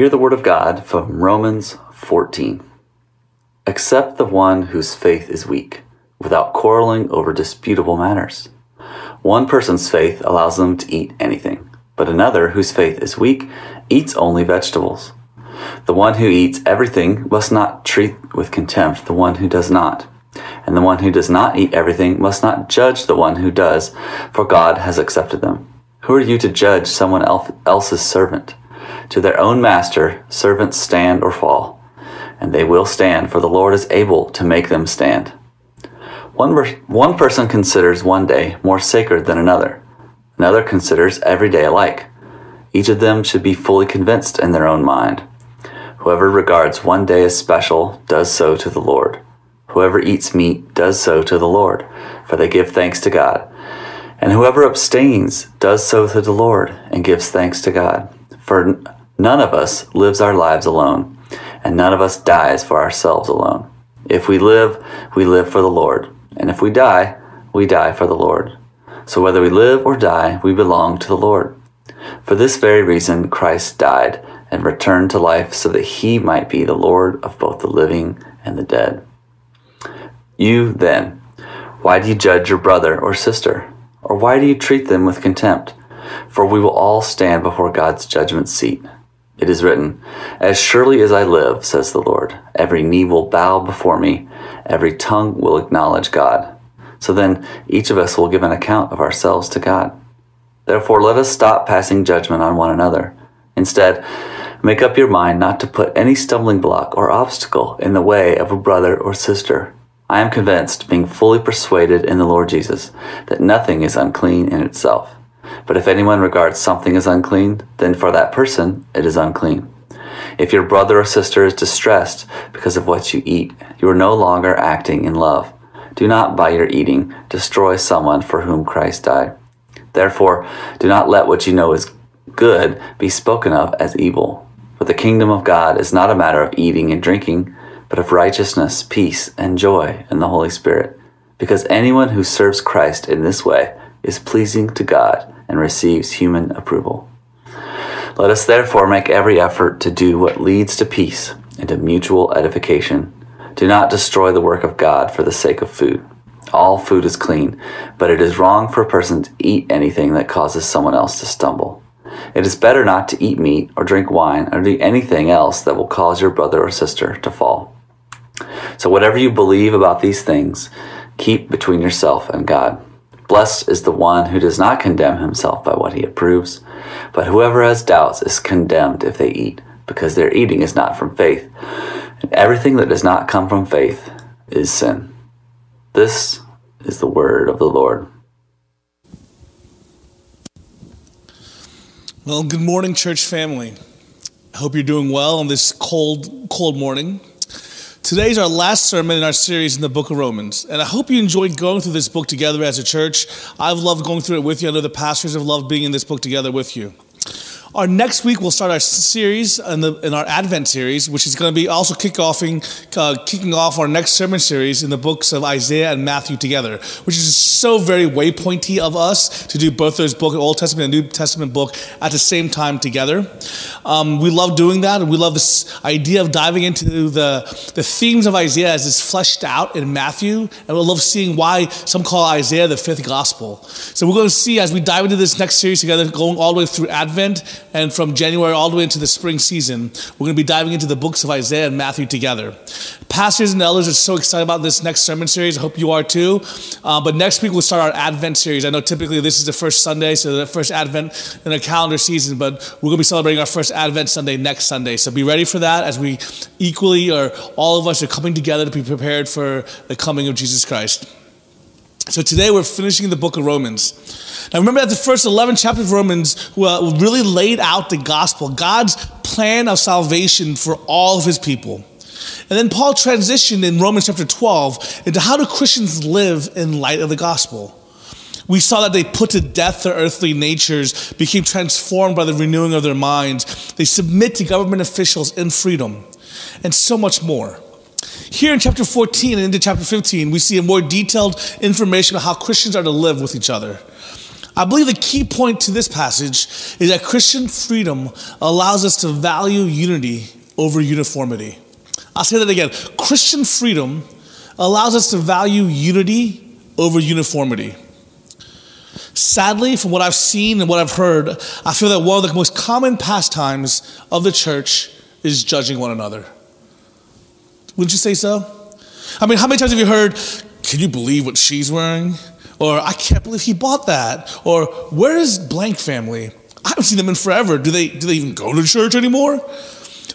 Hear the word of God from Romans 14. Accept the one whose faith is weak, without quarreling over disputable matters. One person's faith allows them to eat anything, but another whose faith is weak eats only vegetables. The one who eats everything must not treat with contempt the one who does not. And the one who does not eat everything must not judge the one who does, for God has accepted them. Who are you to judge someone else's servant? To their own master, servants stand or fall, and they will stand, for the Lord is able to make them stand. One, one person considers one day more sacred than another, another considers every day alike. Each of them should be fully convinced in their own mind. Whoever regards one day as special does so to the Lord. Whoever eats meat does so to the Lord, for they give thanks to God. And whoever abstains does so to the Lord and gives thanks to God. For None of us lives our lives alone, and none of us dies for ourselves alone. If we live, we live for the Lord, and if we die, we die for the Lord. So whether we live or die, we belong to the Lord. For this very reason, Christ died and returned to life so that he might be the Lord of both the living and the dead. You, then, why do you judge your brother or sister? Or why do you treat them with contempt? For we will all stand before God's judgment seat. It is written, As surely as I live, says the Lord, every knee will bow before me, every tongue will acknowledge God. So then each of us will give an account of ourselves to God. Therefore, let us stop passing judgment on one another. Instead, make up your mind not to put any stumbling block or obstacle in the way of a brother or sister. I am convinced, being fully persuaded in the Lord Jesus, that nothing is unclean in itself but if anyone regards something as unclean, then for that person it is unclean. If your brother or sister is distressed because of what you eat, you are no longer acting in love. Do not, by your eating, destroy someone for whom Christ died. Therefore, do not let what you know is good be spoken of as evil. For the kingdom of God is not a matter of eating and drinking, but of righteousness, peace, and joy in the Holy Spirit. Because anyone who serves Christ in this way is pleasing to God and receives human approval. Let us therefore make every effort to do what leads to peace and to mutual edification. Do not destroy the work of God for the sake of food. All food is clean, but it is wrong for a person to eat anything that causes someone else to stumble. It is better not to eat meat or drink wine or do anything else that will cause your brother or sister to fall. So, whatever you believe about these things, keep between yourself and God. Blessed is the one who does not condemn himself by what he approves, but whoever has doubts is condemned if they eat, because their eating is not from faith. And everything that does not come from faith is sin. This is the word of the Lord. Well, good morning, church family. I hope you're doing well on this cold, cold morning. Today's our last sermon in our series in the book of Romans. And I hope you enjoyed going through this book together as a church. I've loved going through it with you. I know the pastors have loved being in this book together with you. Our next week we'll start our series in, the, in our Advent series, which is going to be also kick offing, uh, kicking off our next sermon series in the books of Isaiah and Matthew together, which is so very waypointy of us to do both those book, Old Testament and New Testament book at the same time together. Um, we love doing that, we love this idea of diving into the, the themes of Isaiah as it's fleshed out in Matthew, and we love seeing why some call Isaiah the fifth gospel. So we're going to see as we dive into this next series together, going all the way through Advent and from January all the way into the spring season, we're going to be diving into the books of Isaiah and Matthew together. Pastors and elders are so excited about this next sermon series. I hope you are too. Uh, but next week we'll start our Advent series. I know typically this is the first Sunday, so the first Advent in a calendar season, but we're going to be celebrating our first Advent Sunday next Sunday. So be ready for that as we equally, or all of us, are coming together to be prepared for the coming of Jesus Christ. So today we're finishing the book of Romans. Now remember that the first 11 chapters of Romans really laid out the gospel, God's plan of salvation for all of his people. And then Paul transitioned in Romans chapter 12 into how do Christians live in light of the gospel. We saw that they put to death their earthly natures, became transformed by the renewing of their minds. They submit to government officials in freedom, and so much more. Here in chapter 14 and into chapter 15, we see a more detailed information about how Christians are to live with each other. I believe the key point to this passage is that Christian freedom allows us to value unity over uniformity. I'll say that again. Christian freedom allows us to value unity over uniformity. Sadly, from what I've seen and what I've heard, I feel that one of the most common pastimes of the church is judging one another. Wouldn't you say so? I mean, how many times have you heard, can you believe what she's wearing? Or I can't believe he bought that. Or where is blank family? I haven't seen them in forever. Do they do they even go to church anymore?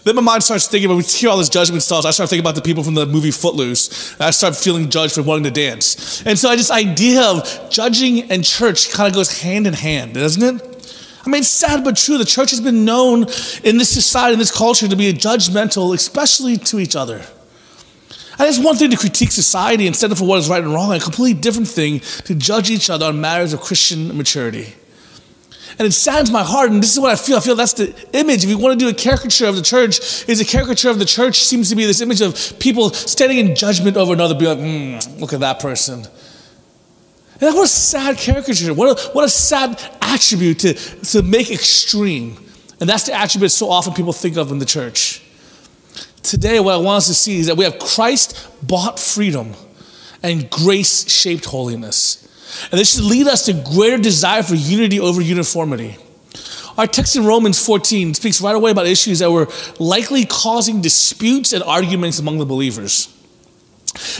Then my mind starts thinking about we hear all this judgment stuff. I start thinking about the people from the movie Footloose. I start feeling judged for wanting to dance. And so I this idea of judging and church kind of goes hand in hand, doesn't it? I mean, it's sad but true. The church has been known in this society, in this culture, to be judgmental, especially to each other. And it's one thing to critique society instead of for what is right and wrong, a completely different thing to judge each other on matters of Christian maturity. And it saddens my heart, and this is what I feel. I feel that's the image. If you want to do a caricature of the church, is a caricature of the church seems to be this image of people standing in judgment over another, being like, mm, look at that person. And what a sad caricature. What a, what a sad attribute to, to make extreme. And that's the attribute so often people think of in the church. Today, what I want us to see is that we have Christ bought freedom and grace shaped holiness. And this should lead us to greater desire for unity over uniformity. Our text in Romans 14 speaks right away about issues that were likely causing disputes and arguments among the believers.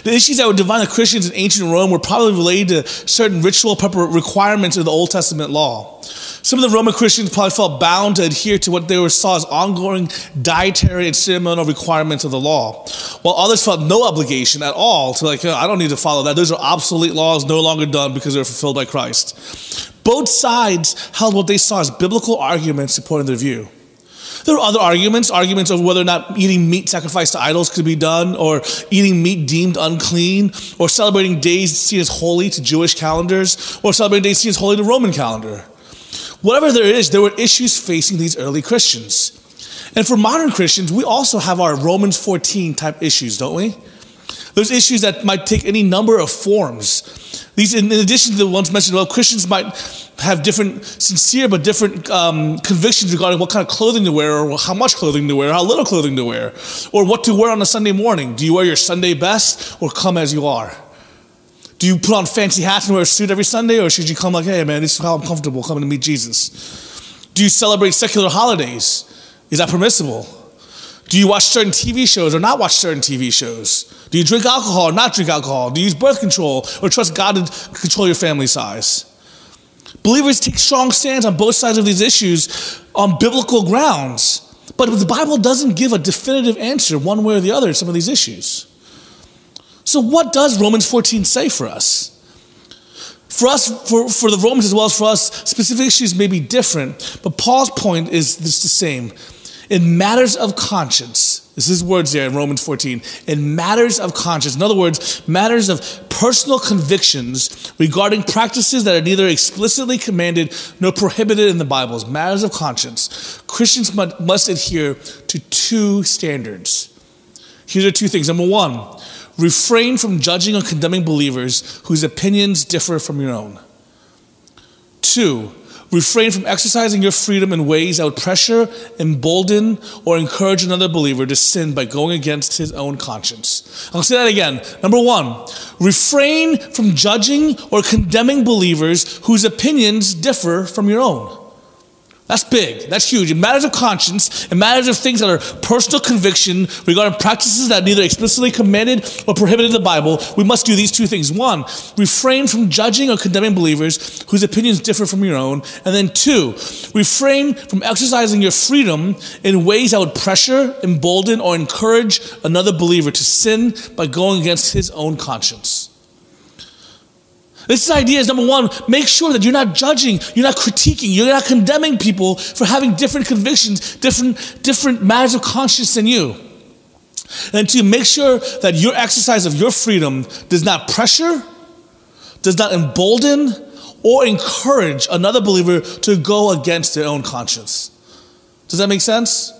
The issues that were dividing the Christians in ancient Rome were probably related to certain ritual requirements of the Old Testament law. Some of the Roman Christians probably felt bound to adhere to what they saw as ongoing dietary and ceremonial requirements of the law, while others felt no obligation at all to like, oh, I don't need to follow that. Those are obsolete laws, no longer done because they're fulfilled by Christ. Both sides held what they saw as biblical arguments supporting their view. There were other arguments, arguments of whether or not eating meat sacrificed to idols could be done, or eating meat deemed unclean, or celebrating days seen as holy to Jewish calendars, or celebrating days seen as holy to Roman calendar. Whatever there is, there were issues facing these early Christians. And for modern Christians, we also have our Romans 14 type issues, don't we? There's issues that might take any number of forms. These, in, addition to the ones mentioned, well, Christians might have different, sincere but different um, convictions regarding what kind of clothing to wear, or how much clothing to wear, how little clothing to wear, or what to wear on a Sunday morning. Do you wear your Sunday best, or come as you are? Do you put on fancy hats and wear a suit every Sunday, or should you come like, hey man, this is how I'm comfortable coming to meet Jesus? Do you celebrate secular holidays? Is that permissible? Do you watch certain TV shows or not watch certain TV shows? Do you drink alcohol or not drink alcohol? Do you use birth control or trust God to control your family size? Believers take strong stands on both sides of these issues on biblical grounds. But the Bible doesn't give a definitive answer one way or the other to some of these issues. So, what does Romans 14 say for us? For us, for, for the Romans as well as for us, specific issues may be different, but Paul's point is the same. In matters of conscience, this is words there in Romans 14. In matters of conscience, in other words, matters of personal convictions regarding practices that are neither explicitly commanded nor prohibited in the Bibles, matters of conscience, Christians must, adhere to two standards. Here are two things. Number one, refrain from judging or condemning believers whose opinions differ from your own. Two, refrain from exercising your freedom in ways that would pressure, embolden, or encourage another believer to sin by going against his own conscience. I'll say that again. Number one, refrain from judging or condemning believers whose opinions differ from your own. That's big. That's huge. In matters of conscience, in matters of things that are personal conviction regarding practices that are neither explicitly commanded or prohibited in the Bible, we must do these two things. One, refrain from judging or condemning believers whose opinions differ from your own. And then two, refrain from exercising your freedom in ways that would pressure, embolden, or encourage another believer to sin by going against his own conscience. This idea is number one, make sure that you're not judging, you're not critiquing, you're not condemning people for having different convictions, different, different matters of conscience than you. And to make sure that your exercise of your freedom does not pressure, does not embolden, or encourage another believer to go against their own conscience. Does that make sense?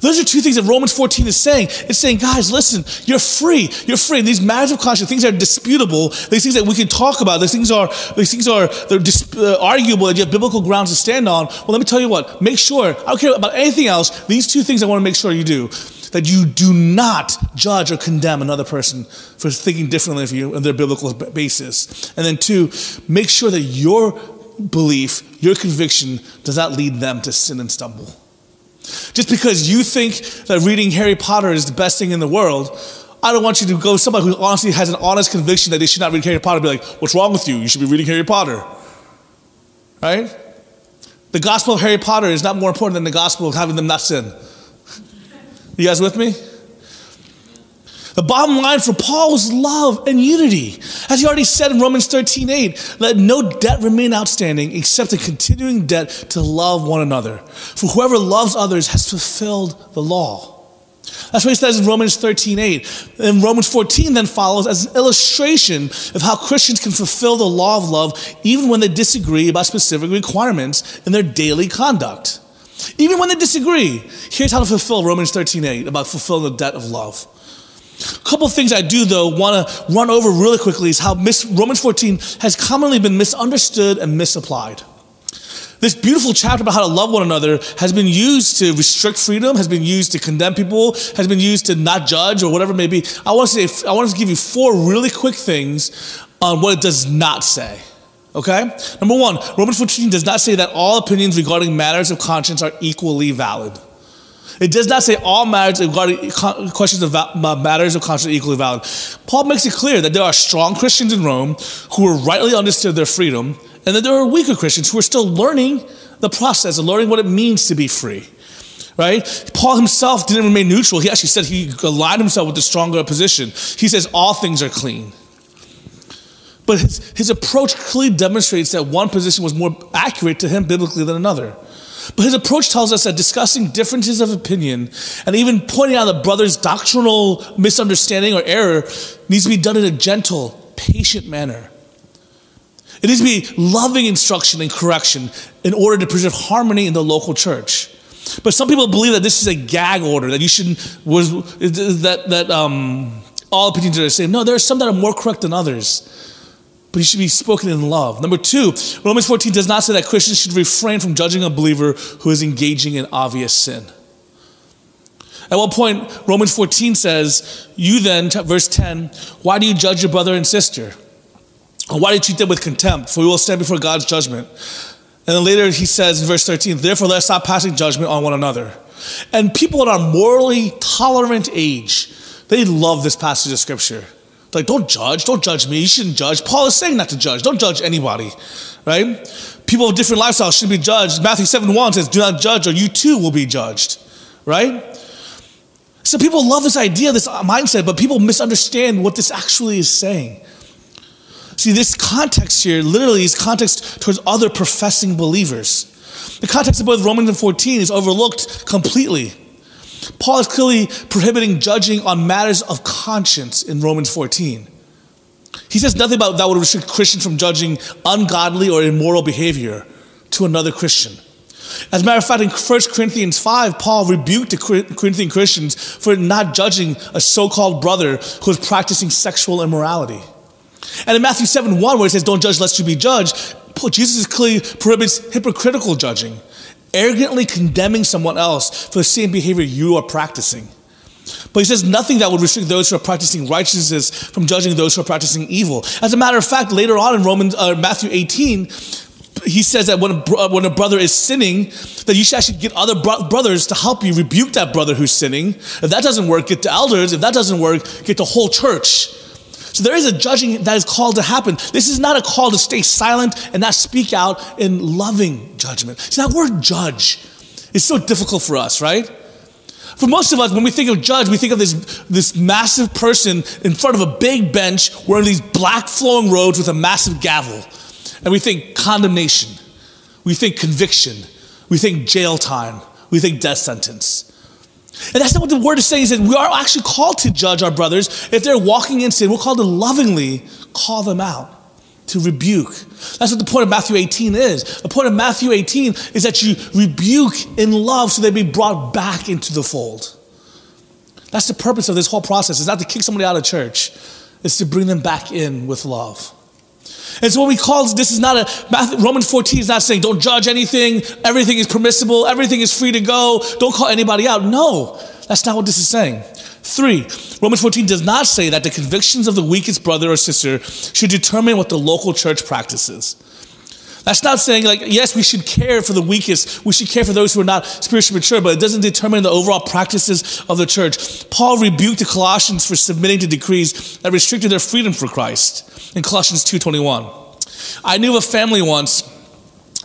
Those are two things that Romans 14 is saying. It's saying, guys, listen, you're free. You're free. And these matters of conscience, things are disputable, these things that we can talk about, these things are, these things are they're dis- uh, arguable, you have biblical grounds to stand on. Well, let me tell you what, make sure, I don't care about anything else, these two things I want to make sure you do. That you do not judge or condemn another person for thinking differently of you on their biblical basis. And then two, make sure that your belief, your conviction does not lead them to sin and stumble. Just because you think that reading Harry Potter is the best thing in the world, I don't want you to go somebody who honestly has an honest conviction that they should not read Harry Potter be like, what's wrong with you? You should be reading Harry Potter. Right? The gospel of Harry Potter is not more important than the gospel of having them not sin. You guys with me? The bottom line for Paul was love and unity. As he already said in Romans 13 8, let no debt remain outstanding except a continuing debt to love one another. For whoever loves others has fulfilled the law. That's what he says in Romans 13 8. And Romans 14 then follows as an illustration of how Christians can fulfill the law of love even when they disagree about specific requirements in their daily conduct. Even when they disagree, here's how to fulfill Romans 13 8 about fulfilling the debt of love. A couple things I do, though, want to run over really quickly is how mis- Romans 14 has commonly been misunderstood and misapplied. This beautiful chapter about how to love one another has been used to restrict freedom, has been used to condemn people, has been used to not judge or whatever it may be. I want to say, I want to give you four really quick things on what it does not say. Okay? Number one, Romans 14 does not say that all opinions regarding matters of conscience are equally valid. It does not say all matters regarding questions of matters of conscience are equally valid. Paul makes it clear that there are strong Christians in Rome who were rightly understood their freedom, and that there are weaker Christians who are still learning the process and learning what it means to be free. Right? Paul himself didn't remain neutral. He actually said he aligned himself with the stronger position. He says all things are clean. But his, his approach clearly demonstrates that one position was more accurate to him biblically than another. But his approach tells us that discussing differences of opinion and even pointing out a brother's doctrinal misunderstanding or error needs to be done in a gentle, patient manner. It needs to be loving instruction and correction in order to preserve harmony in the local church. But some people believe that this is a gag order, that you shouldn't. was, that, that um, all opinions are the same. No, there are some that are more correct than others but he should be spoken in love. Number two, Romans 14 does not say that Christians should refrain from judging a believer who is engaging in obvious sin. At one point, Romans 14 says, You then, verse 10, why do you judge your brother and sister? Or why do you treat them with contempt? For we will stand before God's judgment. And then later he says in verse 13, Therefore let's stop passing judgment on one another. And people in our morally tolerant age, they love this passage of scripture. Like, don't judge. Don't judge me. You shouldn't judge. Paul is saying not to judge. Don't judge anybody, right? People of different lifestyles should be judged. Matthew 7 1 says, Do not judge, or you too will be judged, right? So people love this idea, this mindset, but people misunderstand what this actually is saying. See, this context here literally is context towards other professing believers. The context of both Romans and 14 is overlooked completely. Paul is clearly prohibiting judging on matters of conscience in Romans 14. He says nothing about that would restrict Christians from judging ungodly or immoral behavior to another Christian. As a matter of fact, in 1 Corinthians 5, Paul rebuked the Corinthian Christians for not judging a so called brother who was practicing sexual immorality. And in Matthew 7 1, where it says, Don't judge lest you be judged, Jesus clearly prohibits hypocritical judging arrogantly condemning someone else for the same behavior you are practicing. But he says nothing that would restrict those who are practicing righteousness from judging those who are practicing evil. As a matter of fact, later on in Romans, uh, Matthew 18, he says that when a, uh, when a brother is sinning, that you should actually get other bro- brothers to help you rebuke that brother who's sinning. If that doesn't work, get the elders. If that doesn't work, get the whole church. So there is a judging that is called to happen. This is not a call to stay silent and not speak out in loving judgment. See, that word judge is so difficult for us, right? For most of us, when we think of judge, we think of this, this massive person in front of a big bench wearing these black flowing robes with a massive gavel. And we think condemnation. We think conviction. We think jail time. We think death sentence. And that's not what the word is saying. Is that we are actually called to judge our brothers. If they're walking in sin, we're called to lovingly call them out. to rebuke. That's what the point of Matthew 18 is. The point of Matthew 18 is that you rebuke in love so they be brought back into the fold. That's the purpose of this whole process. It's not to kick somebody out of church, it's to bring them back in with love. And so when we call this is not a Romans 14 is not saying don't judge anything, everything is permissible, everything is free to go, don't call anybody out. No, that's not what this is saying. Three, Romans 14 does not say that the convictions of the weakest brother or sister should determine what the local church practices. That's not saying, like, yes, we should care for the weakest, we should care for those who are not spiritually mature, but it doesn't determine the overall practices of the church. Paul rebuked the Colossians for submitting to decrees that restricted their freedom for Christ in Colossians 2.21. I knew of a family once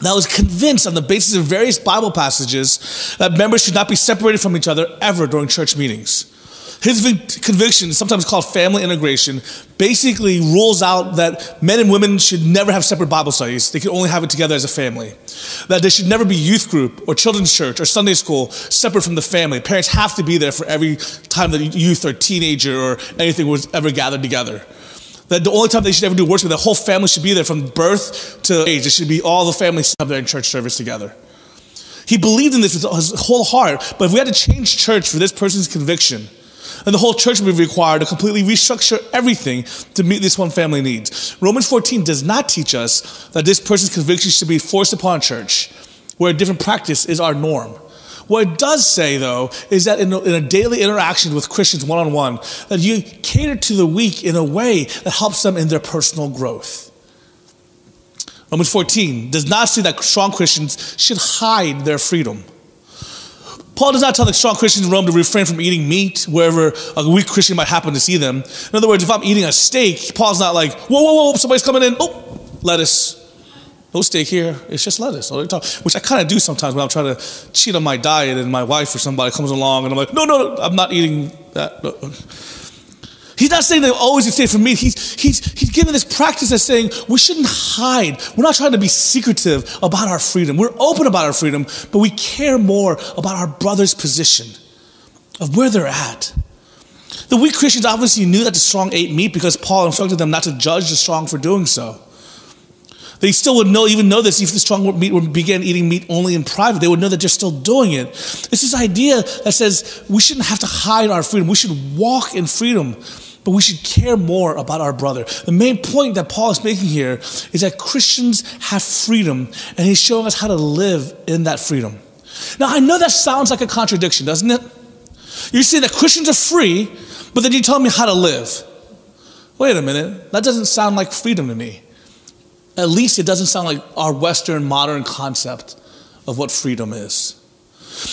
that was convinced on the basis of various Bible passages that members should not be separated from each other ever during church meetings. His conviction, sometimes called family integration, basically rules out that men and women should never have separate Bible studies. They can only have it together as a family. That there should never be youth group or children's church or Sunday school separate from the family. Parents have to be there for every time that youth or teenager or anything was ever gathered together. That the only time they should ever do worship, the whole family should be there from birth to age. It should be all the families have in church service together. He believed in this with his whole heart, but if we had to change church for this person's conviction, and the whole church would be required to completely restructure everything to meet this one family needs. Romans 14 does not teach us that this person's conviction should be forced upon church, where a different practice is our norm. What it does say, though, is that in a, in a daily interaction with Christians one on one, that you cater to the weak in a way that helps them in their personal growth. Romans 14 does not say that strong Christians should hide their freedom. Paul does not tell the strong Christians in Rome to refrain from eating meat wherever a weak Christian might happen to see them. In other words, if I'm eating a steak, Paul's not like, whoa, whoa, whoa, somebody's coming in. Oh, lettuce. No steak here. It's just lettuce. Which I kind of do sometimes when I'm trying to cheat on my diet and my wife or somebody comes along and I'm like, no, no, no I'm not eating that. He's not saying that always stay for me. He's, he's, he's giving this practice of saying we shouldn't hide. We're not trying to be secretive about our freedom. We're open about our freedom, but we care more about our brother's position of where they're at. The weak Christians obviously knew that the strong ate meat because Paul instructed them not to judge the strong for doing so. They still would know, even know this, if the strong meat begin eating meat only in private, they would know that they're still doing it. It's this idea that says we shouldn't have to hide our freedom. We should walk in freedom but we should care more about our brother. The main point that Paul is making here is that Christians have freedom, and he's showing us how to live in that freedom. Now, I know that sounds like a contradiction, doesn't it? You're saying that Christians are free, but then you tell me how to live. Wait a minute, that doesn't sound like freedom to me. At least it doesn't sound like our Western modern concept of what freedom is.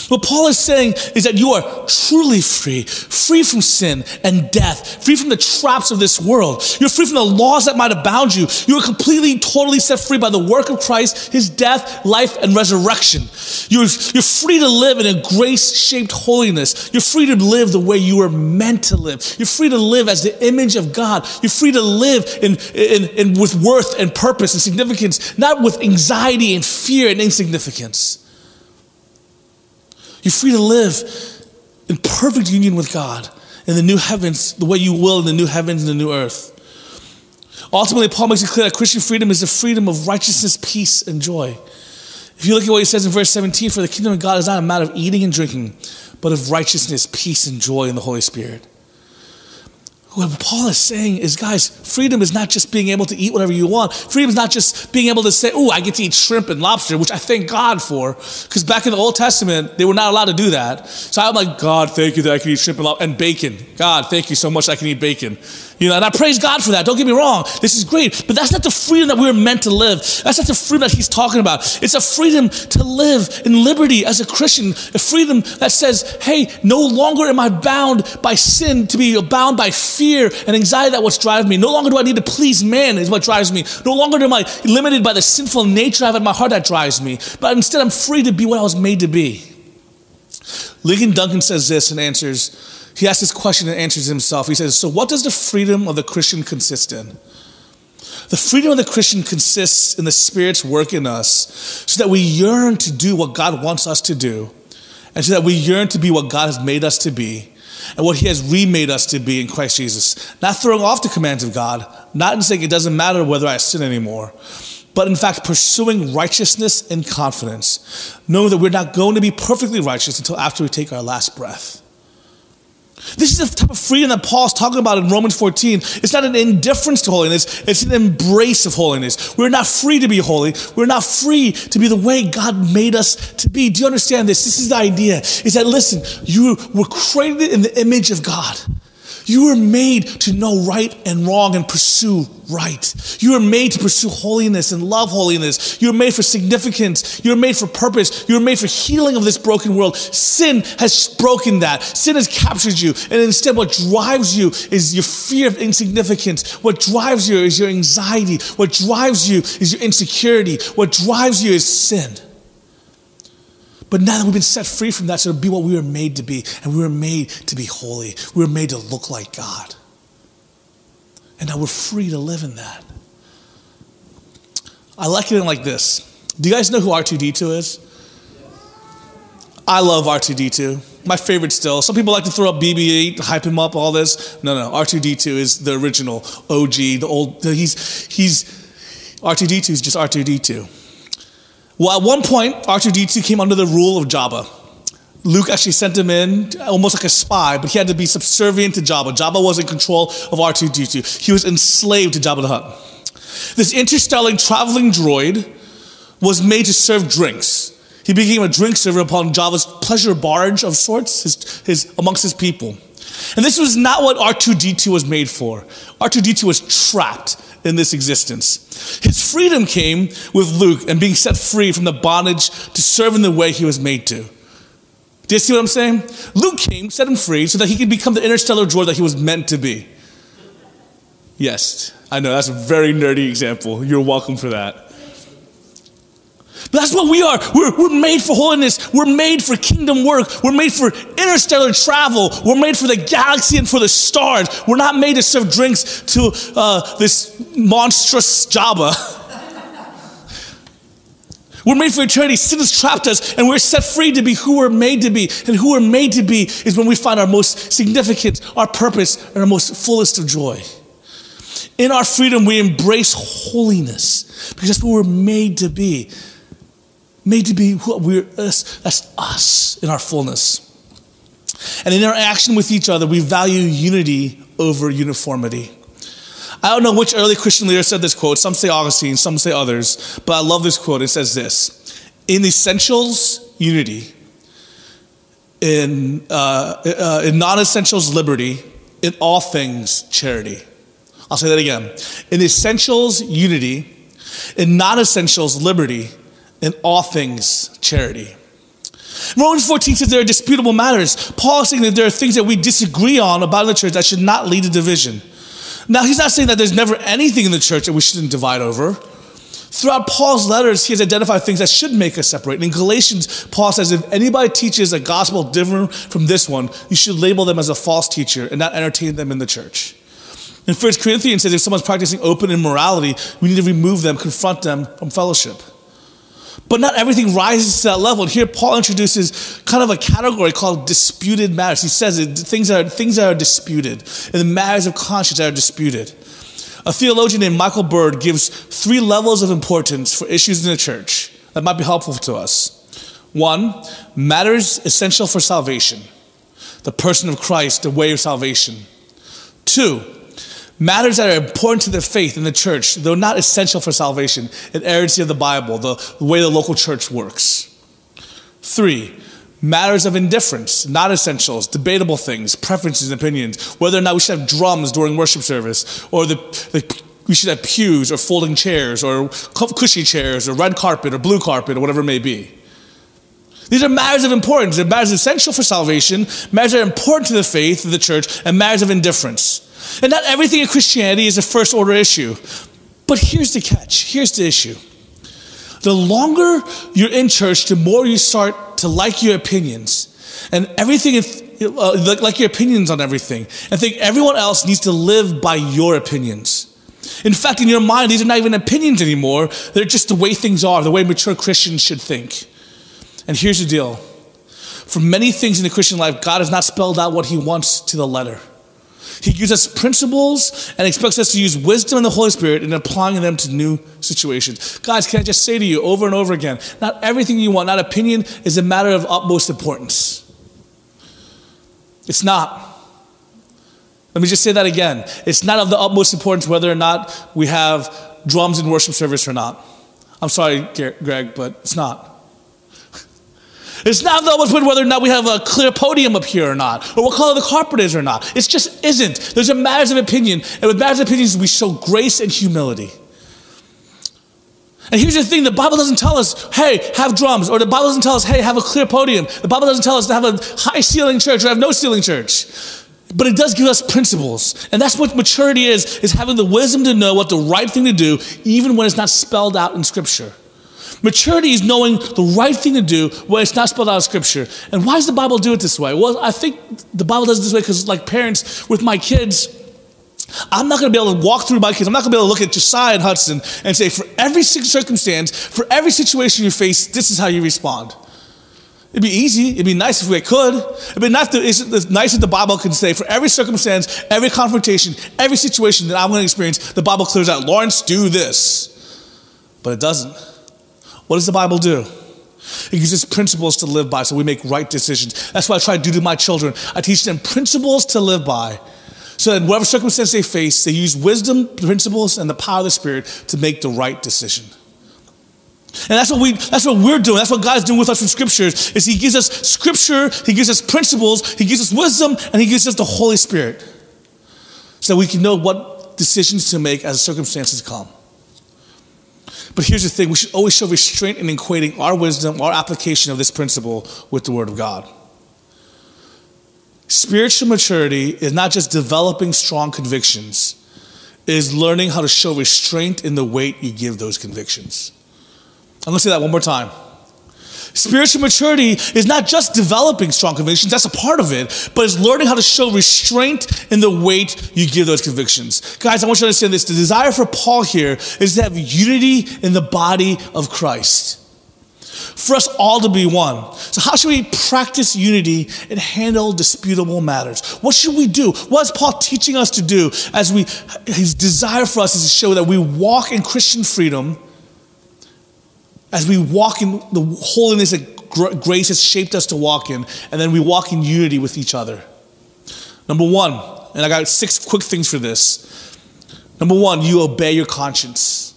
What Paul is saying is that you are truly free, free from sin and death, free from the traps of this world. You're free from the laws that might have bound you. You are completely, totally set free by the work of Christ, his death, life, and resurrection. You're, you're free to live in a grace shaped holiness. You're free to live the way you were meant to live. You're free to live as the image of God. You're free to live in, in, in with worth and purpose and significance, not with anxiety and fear and insignificance. You're free to live in perfect union with God in the new heavens, the way you will in the new heavens and the new earth. Ultimately, Paul makes it clear that Christian freedom is the freedom of righteousness, peace, and joy. If you look at what he says in verse 17, for the kingdom of God is not a matter of eating and drinking, but of righteousness, peace, and joy in the Holy Spirit what Paul is saying is, guys, freedom is not just being able to eat whatever you want. Freedom is not just being able to say, oh, I get to eat shrimp and lobster, which I thank God for. Because back in the Old Testament, they were not allowed to do that. So I'm like, God, thank you that I can eat shrimp and, lobster and bacon. God, thank you so much I can eat bacon. You know, and I praise God for that. Don't get me wrong. This is great. But that's not the freedom that we were meant to live. That's not the freedom that he's talking about. It's a freedom to live in liberty as a Christian. A freedom that says, hey, no longer am I bound by sin to be bound by fear and anxiety that what's driving me. No longer do I need to please man is what drives me. No longer am I limited by the sinful nature I have in my heart that drives me. But instead I'm free to be what I was made to be. Ligon Duncan says this and answers, he asks this question and answers himself. He says, So, what does the freedom of the Christian consist in? The freedom of the Christian consists in the Spirit's work in us so that we yearn to do what God wants us to do and so that we yearn to be what God has made us to be and what He has remade us to be in Christ Jesus. Not throwing off the commands of God, not in saying it doesn't matter whether I sin anymore, but in fact pursuing righteousness and confidence, knowing that we're not going to be perfectly righteous until after we take our last breath. This is the type of freedom that Paul's talking about in Romans 14. It's not an indifference to holiness, it's an embrace of holiness. We're not free to be holy. We're not free to be the way God made us to be. Do you understand this? This is the idea. Is that listen, you were created in the image of God. You were made to know right and wrong and pursue right. You were made to pursue holiness and love holiness. You were made for significance. You were made for purpose. You were made for healing of this broken world. Sin has broken that. Sin has captured you. And instead, what drives you is your fear of insignificance. What drives you is your anxiety. What drives you is your insecurity. What drives you is sin. But now that we've been set free from that, so to be what we were made to be, and we were made to be holy, we were made to look like God. And now we're free to live in that. I like it in like this. Do you guys know who R2D2 is? I love R2D2. My favorite still. Some people like to throw up BB 8, hype him up, all this. No, no, R2D2 is the original OG, the old, he's, he's, R2D2 is just R2D2. Well, at one point, R2D2 came under the rule of Jabba. Luke actually sent him in almost like a spy, but he had to be subservient to Jabba. Jabba was in control of R2D2. He was enslaved to Jabba the Hutt. This interstellar traveling droid was made to serve drinks. He became a drink server upon Jabba's pleasure barge of sorts, his, his, amongst his people. And this was not what R2D2 was made for. R2D2 was trapped in this existence. His freedom came with Luke and being set free from the bondage to serve in the way he was made to. Do you see what I'm saying? Luke came, set him free, so that he could become the interstellar droid that he was meant to be. Yes, I know, that's a very nerdy example. You're welcome for that. But that's what we are. We're, we're made for holiness. We're made for kingdom work. We're made for interstellar travel. We're made for the galaxy and for the stars. We're not made to serve drinks to uh, this monstrous Jabba. We're made for eternity. Sin has trapped us, and we're set free to be who we're made to be. And who we're made to be is when we find our most significant, our purpose, and our most fullest of joy. In our freedom, we embrace holiness because that's what we're made to be made to be what we're, us. that's us in our fullness. And in our action with each other, we value unity over uniformity. I don't know which early Christian leader said this quote. Some say Augustine, some say others, but I love this quote. It says this In essentials, unity. In, uh, uh, in non essentials, liberty. In all things, charity. I'll say that again. In essentials, unity. In non essentials, liberty in all things charity. Romans 14 says there are disputable matters. Paul is saying that there are things that we disagree on about the church that should not lead to division. Now, he's not saying that there's never anything in the church that we shouldn't divide over. Throughout Paul's letters, he has identified things that should make us separate. in Galatians, Paul says if anybody teaches a gospel different from this one, you should label them as a false teacher and not entertain them in the church. In 1 Corinthians says if someone's practicing open immorality, we need to remove them, confront them from fellowship. But not everything rises to that level. And here Paul introduces kind of a category called disputed matters. He says it, things, that are, things that are disputed, and the matters of conscience that are disputed. A theologian named Michael Bird gives three levels of importance for issues in the church that might be helpful to us. One, matters essential for salvation, the person of Christ, the way of salvation. Two, matters that are important to the faith in the church, though not essential for salvation, inerrancy of the Bible, the, way the local church works. Three, matters of indifference, not essentials, debatable things, preferences and opinions, whether or not we should have drums during worship service, or the, the, we should have pews or folding chairs or cushy chairs or red carpet or blue carpet or whatever it may be. These are matters of importance. They're matters essential for salvation, matters that are important to the faith of the church, and matters of indifference. And not everything in Christianity is a first order issue. But here's the catch here's the issue. The longer you're in church, the more you start to like your opinions. And everything, uh, like your opinions on everything. And think everyone else needs to live by your opinions. In fact, in your mind, these are not even opinions anymore. They're just the way things are, the way mature Christians should think. And here's the deal For many things in the Christian life, God has not spelled out what He wants to the letter. He gives us principles and expects us to use wisdom and the Holy Spirit in applying them to new situations. Guys, can I just say to you over and over again not everything you want, not opinion, is a matter of utmost importance. It's not. Let me just say that again. It's not of the utmost importance whether or not we have drums in worship service or not. I'm sorry, Greg, but it's not. It's not utmost important whether or not we have a clear podium up here or not, or what color the carpet is or not. It just isn't. There's a matters of opinion, and with matters of opinions, we show grace and humility. And here's the thing the Bible doesn't tell us, hey, have drums, or the Bible doesn't tell us, hey, have a clear podium. The Bible doesn't tell us to have a high ceiling church or have no ceiling church. But it does give us principles. And that's what maturity is, is having the wisdom to know what the right thing to do, even when it's not spelled out in Scripture. Maturity is knowing the right thing to do when it's not spelled out in Scripture. And why does the Bible do it this way? Well, I think the Bible does it this way because, like parents with my kids, I'm not going to be able to walk through my kids. I'm not going to be able to look at Josiah and Hudson and say, for every circumstance, for every situation you face, this is how you respond. It'd be easy. It'd be nice if we could. It'd be nice, to, it's nice if the Bible can say, for every circumstance, every confrontation, every situation that I'm going to experience, the Bible clears out, Lawrence, do this. But it doesn't. What does the Bible do? It gives us principles to live by so we make right decisions. That's what I try to do to my children. I teach them principles to live by so that whatever circumstance they face, they use wisdom, principles, and the power of the Spirit to make the right decision. And that's what we that's what we're doing. That's what God's doing with us in scriptures. Is He gives us scripture, He gives us principles, He gives us wisdom, and He gives us the Holy Spirit. So that we can know what decisions to make as circumstances come. But here's the thing we should always show restraint in equating our wisdom, our application of this principle with the Word of God. Spiritual maturity is not just developing strong convictions, it is learning how to show restraint in the weight you give those convictions. I'm going to say that one more time. Spiritual maturity is not just developing strong convictions, that's a part of it, but it's learning how to show restraint in the weight you give those convictions. Guys, I want you to understand this. The desire for Paul here is to have unity in the body of Christ. For us all to be one. So, how should we practice unity and handle disputable matters? What should we do? What is Paul teaching us to do as we, his desire for us is to show that we walk in Christian freedom as we walk in the holiness that grace has shaped us to walk in, and then we walk in unity with each other. Number one, and I got six quick things for this. Number one, you obey your conscience.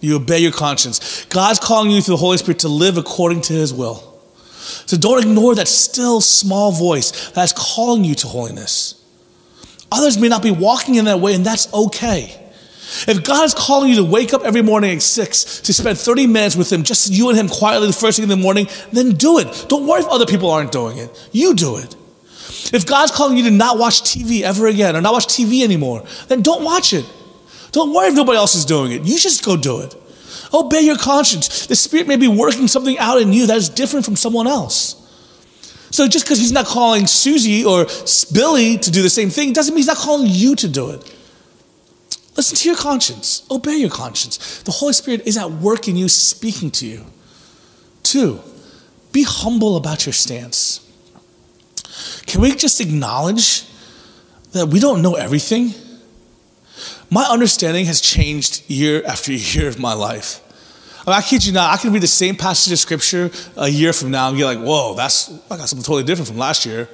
You obey your conscience. God's calling you through the Holy Spirit to live according to His will. So don't ignore that still small voice that's calling you to holiness. Others may not be walking in that way, and that's okay. If God is calling you to wake up every morning at six to spend 30 minutes with Him, just you and Him quietly the first thing in the morning, then do it. Don't worry if other people aren't doing it. You do it. If God's calling you to not watch TV ever again or not watch TV anymore, then don't watch it. Don't worry if nobody else is doing it. You just go do it. Obey your conscience. The Spirit may be working something out in you that is different from someone else. So just because He's not calling Susie or Billy to do the same thing doesn't mean He's not calling you to do it. Listen to your conscience. Obey your conscience. The Holy Spirit is at work in you, speaking to you. Two, be humble about your stance. Can we just acknowledge that we don't know everything? My understanding has changed year after year of my life. I, mean, I kid you not, I can read the same passage of scripture a year from now and be like, whoa, that's I got something totally different from last year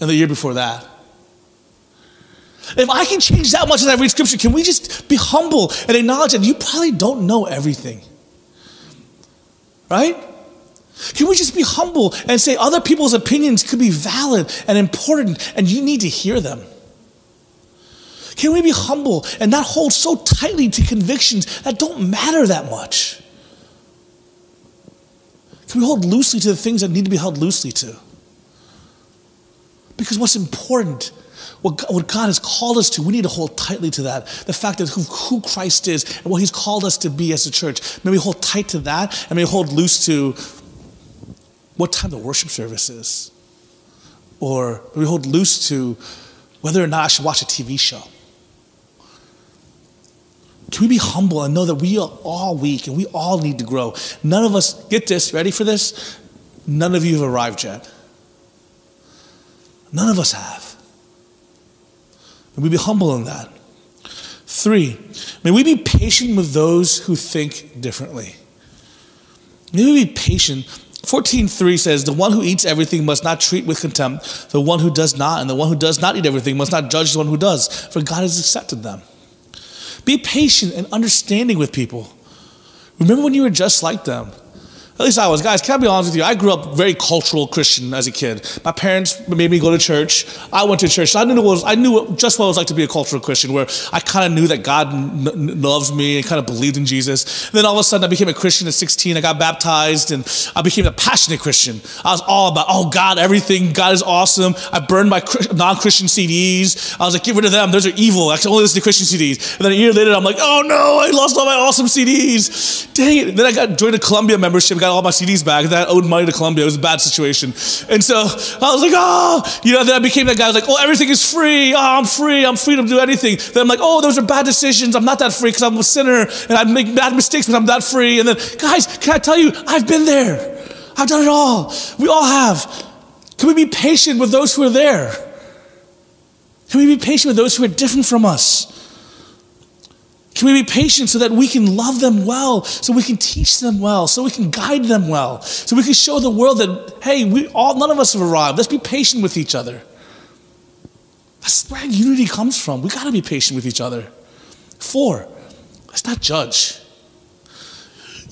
and the year before that. If I can change that much as I read scripture, can we just be humble and acknowledge that you probably don't know everything? Right? Can we just be humble and say other people's opinions could be valid and important and you need to hear them? Can we be humble and not hold so tightly to convictions that don't matter that much? Can we hold loosely to the things that need to be held loosely to? Because what's important what God, what God has called us to, we need to hold tightly to that. The fact that who, who Christ is and what He's called us to be as a church. May we hold tight to that and may we hold loose to what time the worship service is. Or may we hold loose to whether or not I should watch a TV show. Can we be humble and know that we are all weak and we all need to grow? None of us, get this, ready for this? None of you have arrived yet. None of us have. And we be humble in that. Three, may we be patient with those who think differently. May we be patient. 14.3 says, The one who eats everything must not treat with contempt the one who does not, and the one who does not eat everything must not judge the one who does, for God has accepted them. Be patient and understanding with people. Remember when you were just like them. At least I was. Guys, can I be honest with you? I grew up very cultural Christian as a kid. My parents made me go to church. I went to church. So I knew, it was, I knew just what it was like to be a cultural Christian, where I kind of knew that God n- loves me and kind of believed in Jesus. And then all of a sudden, I became a Christian at 16. I got baptized and I became a passionate Christian. I was all about, oh, God, everything. God is awesome. I burned my non Christian CDs. I was like, get rid of them. Those are evil. I can only listen to Christian CDs. And then a year later, I'm like, oh no, I lost all my awesome CDs. Dang it. Then I got joined a Columbia membership, got all my CDs back. That owed money to Columbia. It was a bad situation. And so I was like, oh, you know, then I became that guy like, oh, everything is free. Oh, I'm free. I'm free to do anything. Then I'm like, oh, those are bad decisions. I'm not that free because I'm a sinner and I make bad mistakes, but I'm that free. And then, guys, can I tell you, I've been there. I've done it all. We all have. Can we be patient with those who are there? Can we be patient with those who are different from us? Can we be patient so that we can love them well, so we can teach them well, so we can guide them well, so we can show the world that, hey, we all, none of us have arrived. Let's be patient with each other. That's where unity comes from. We got to be patient with each other. Four, let's not judge.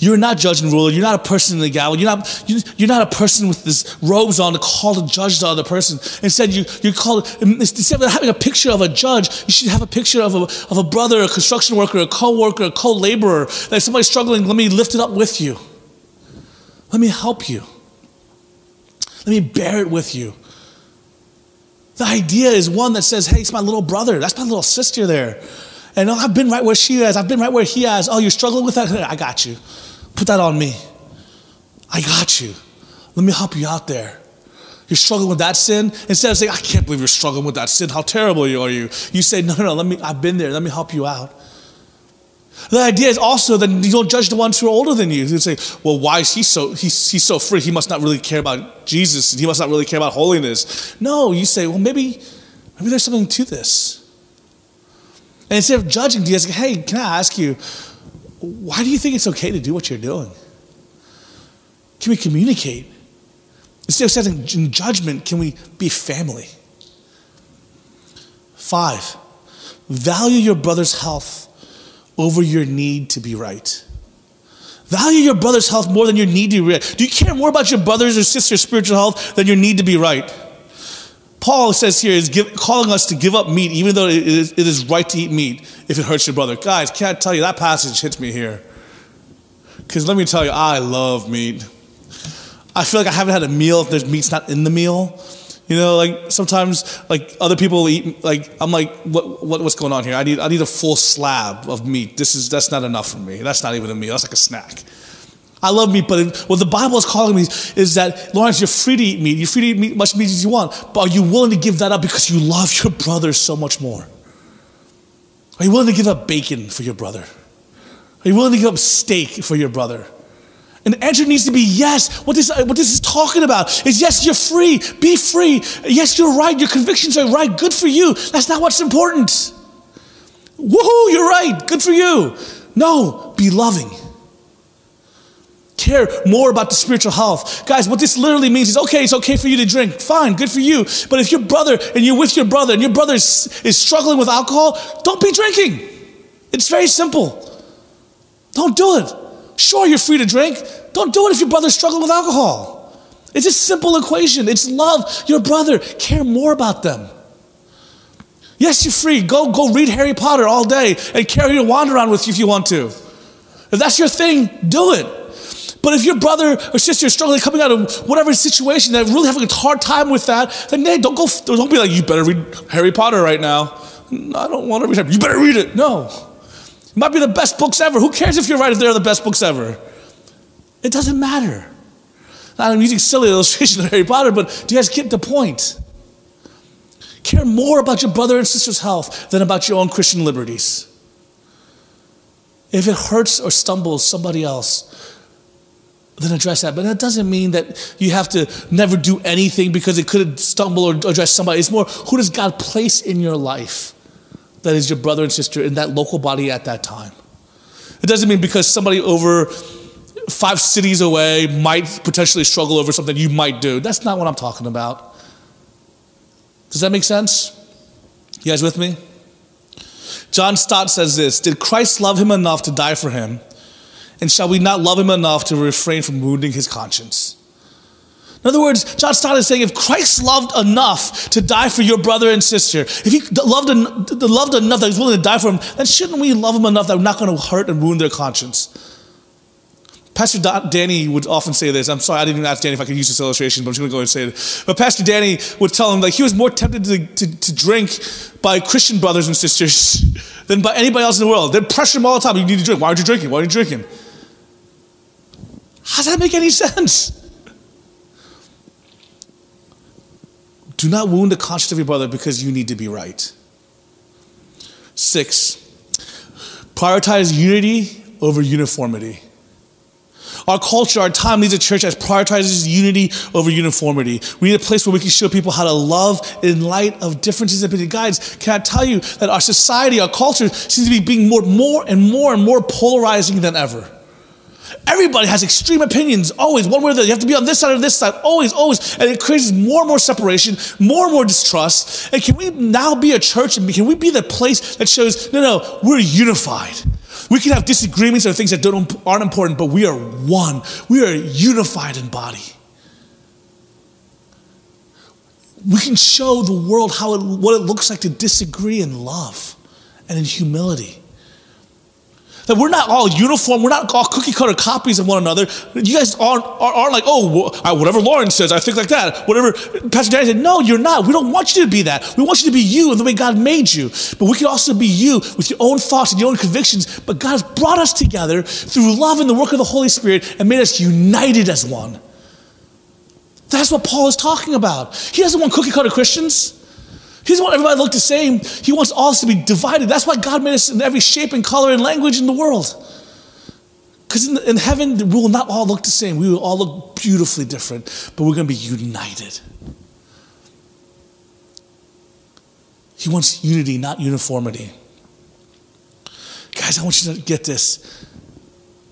You're not judge and ruler. You're not a person in the gallery. You're not, you're not a person with this robes on to call to judge the other person. Instead, you, you call, instead of having a picture of a judge, you should have a picture of a, of a brother, a construction worker, a co-worker, a co-laborer. That somebody's struggling, let me lift it up with you. Let me help you. Let me bear it with you. The idea is one that says, hey, it's my little brother. That's my little sister there. And oh, I've been right where she is. I've been right where he is. Oh, you're struggling with that? I got you. Put that on me. I got you. Let me help you out there. You're struggling with that sin. Instead of saying, I can't believe you're struggling with that sin. How terrible you are you? You say, no, no, no, let me, I've been there. Let me help you out. The idea is also that you don't judge the ones who are older than you. You say, well, why is he so, he's, he's so free? He must not really care about Jesus. He must not really care about holiness. No, you say, well, maybe, maybe there's something to this. And instead of judging, you say, hey, can I ask you, why do you think it's okay to do what you're doing? Can we communicate? Instead of setting judgment, can we be family? Five, value your brother's health over your need to be right. Value your brother's health more than your need to be right. Do you care more about your brother's or sister's spiritual health than your need to be right? Paul says here is give, calling us to give up meat, even though it is, it is right to eat meat if it hurts your brother. Guys, can't tell you, that passage hits me here. Because let me tell you, I love meat. I feel like I haven't had a meal if there's meat's not in the meal. You know, like sometimes, like other people eat. Like I'm like, what, what, what's going on here? I need, I need a full slab of meat. This is that's not enough for me. That's not even a meal. That's like a snack. I love meat, but what the Bible is calling me is that, Lawrence, you're free to eat meat. You're free to eat meat, much meat as you want. But are you willing to give that up because you love your brother so much more? Are you willing to give up bacon for your brother? Are you willing to give up steak for your brother? And the answer needs to be yes. What this, what this is talking about is yes, you're free. Be free. Yes, you're right. Your convictions are right. Good for you. That's not what's important. Woohoo, you're right. Good for you. No, be loving care more about the spiritual health. Guys, what this literally means is okay, it's okay for you to drink. Fine, good for you. But if your brother and you're with your brother and your brother is, is struggling with alcohol, don't be drinking. It's very simple. Don't do it. Sure, you're free to drink. Don't do it if your brother's struggling with alcohol. It's a simple equation. It's love your brother, care more about them. Yes, you're free. Go, go read Harry Potter all day and carry your wand around with you if you want to. If that's your thing, do it. But if your brother or sister is struggling coming out of whatever situation, they're really having a hard time with that, then hey, don't go, don't be like, you better read Harry Potter right now. I don't want to read it. You better read it. No. It might be the best books ever. Who cares if you're right if they're the best books ever? It doesn't matter. I'm using silly illustrations of Harry Potter, but do you guys get the point? Care more about your brother and sister's health than about your own Christian liberties. If it hurts or stumbles somebody else, then address that. But that doesn't mean that you have to never do anything because it could stumble or address somebody. It's more who does God place in your life that is your brother and sister in that local body at that time. It doesn't mean because somebody over five cities away might potentially struggle over something you might do. That's not what I'm talking about. Does that make sense? You guys with me? John Stott says this Did Christ love him enough to die for him? And shall we not love him enough to refrain from wounding his conscience? In other words, John Stott is saying if Christ loved enough to die for your brother and sister, if he loved, loved enough that he's willing to die for him, then shouldn't we love him enough that we're not going to hurt and wound their conscience? Pastor Danny would often say this. I'm sorry, I didn't even ask Danny if I could use this illustration, but I'm just going to go and say it. But Pastor Danny would tell him that he was more tempted to, to, to drink by Christian brothers and sisters than by anybody else in the world. They'd pressure him all the time. You need to drink. Why aren't you drinking? Why aren't you drinking? Does that make any sense? Do not wound the conscience of your brother because you need to be right. Six, prioritize unity over uniformity. Our culture, our time leads a church that prioritizes unity over uniformity. We need a place where we can show people how to love in light of differences and. Guys, can I tell you that our society, our culture seems to be being more, more and more and more polarizing than ever. Everybody has extreme opinions, always, one way or the other. You have to be on this side or this side, always, always. And it creates more and more separation, more and more distrust. And can we now be a church and can we be the place that shows, no, no, we're unified. We can have disagreements or things that don't, aren't important, but we are one. We are unified in body. We can show the world how it, what it looks like to disagree in love and in humility. That we're not all uniform, we're not all cookie cutter copies of one another. You guys aren't, aren't like, oh, whatever Lauren says, I think like that. Whatever Pastor Danny said, no, you're not. We don't want you to be that. We want you to be you and the way God made you. But we can also be you with your own thoughts and your own convictions. But God has brought us together through love and the work of the Holy Spirit and made us united as one. That's what Paul is talking about. He doesn't want cookie cutter Christians. He doesn't want everybody to look the same. He wants us to be divided. That's why God made us in every shape and color and language in the world. Because in, in, heaven, we will not all look the same. We will all look beautifully different, but we're going to be united. He wants unity, not uniformity. Guys, I want you to get this.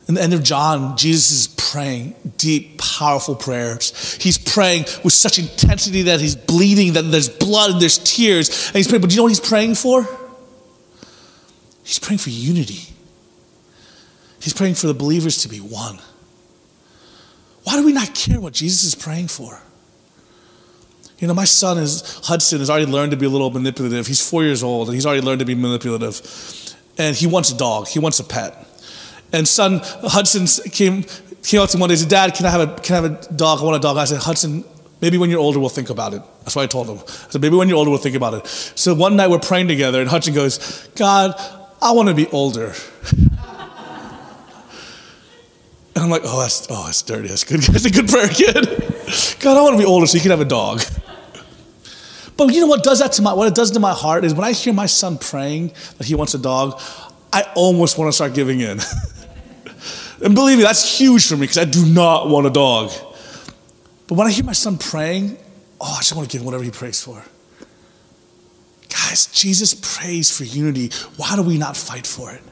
In the end of John, Jesus is praying deep, powerful prayers. He's praying with such intensity that he's bleeding, that there's blood and there's tears. And he's praying, but do you know what he's praying for? He's praying for unity. He's praying for the believers to be one. Why do we not care what Jesus is praying for? You know, my son is Hudson has already learned to be a little manipulative. He's four years old and he's already learned to be manipulative. And he wants a dog. He wants a pet. And son Hudson came, came up to me one day and said, Dad, can I, have a, can I have a dog? I want a dog. I said, Hudson, maybe when you're older, we'll think about it. That's what I told him. I said, maybe when you're older, we'll think about it. So one night we're praying together, and Hudson goes, God, I want to be older. And I'm like, oh, that's, oh, that's dirty. That's good. That's a good prayer, kid. God, I want to be older so you can have a dog. But you know what does that to my, what it does to my heart is when I hear my son praying that he wants a dog, I almost want to start giving in. And believe me, that's huge for me because I do not want a dog. But when I hear my son praying, oh, I just want to give him whatever he prays for. Guys, Jesus prays for unity. Why do we not fight for it?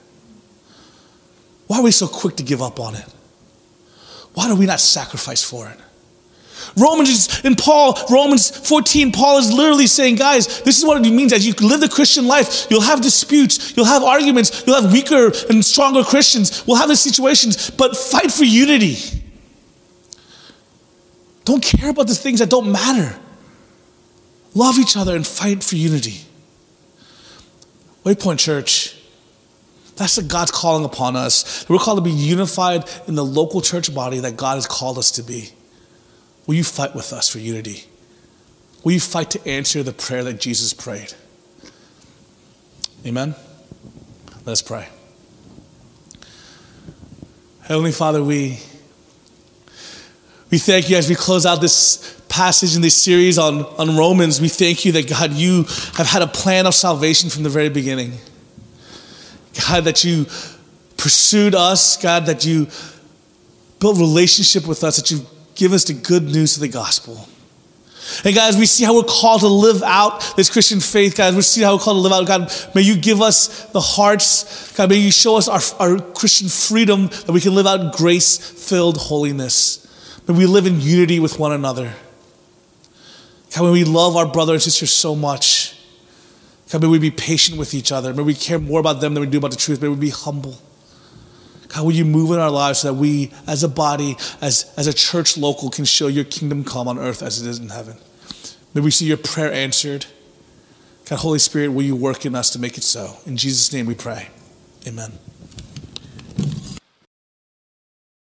Why are we so quick to give up on it? Why do we not sacrifice for it? Romans in Paul, Romans 14, Paul is literally saying, guys, this is what it means as you live the Christian life. You'll have disputes, you'll have arguments, you'll have weaker and stronger Christians. We'll have these situations, but fight for unity. Don't care about the things that don't matter. Love each other and fight for unity. Waypoint Church, that's what God's calling upon us. We're called to be unified in the local church body that God has called us to be. Will you fight with us for unity? Will you fight to answer the prayer that Jesus prayed? Amen? Let us pray. Heavenly Father, we, we thank you as we close out this passage in this series on, on Romans. We thank you that, God, you have had a plan of salvation from the very beginning. God, that you pursued us, God, that you built relationship with us, that you give us the good news of the gospel. And guys, we see how we're called to live out this Christian faith, guys. We see how we're called to live out. God, may you give us the hearts. God, may you show us our, our Christian freedom that we can live out grace filled holiness. May we live in unity with one another. God, may we love our brother and sister so much. God, may we be patient with each other. May we care more about them than we do about the truth. May we be humble. God, will you move in our lives so that we, as a body, as, as a church local, can show your kingdom come on earth as it is in heaven? May we see your prayer answered. God, Holy Spirit, will you work in us to make it so? In Jesus' name we pray. Amen.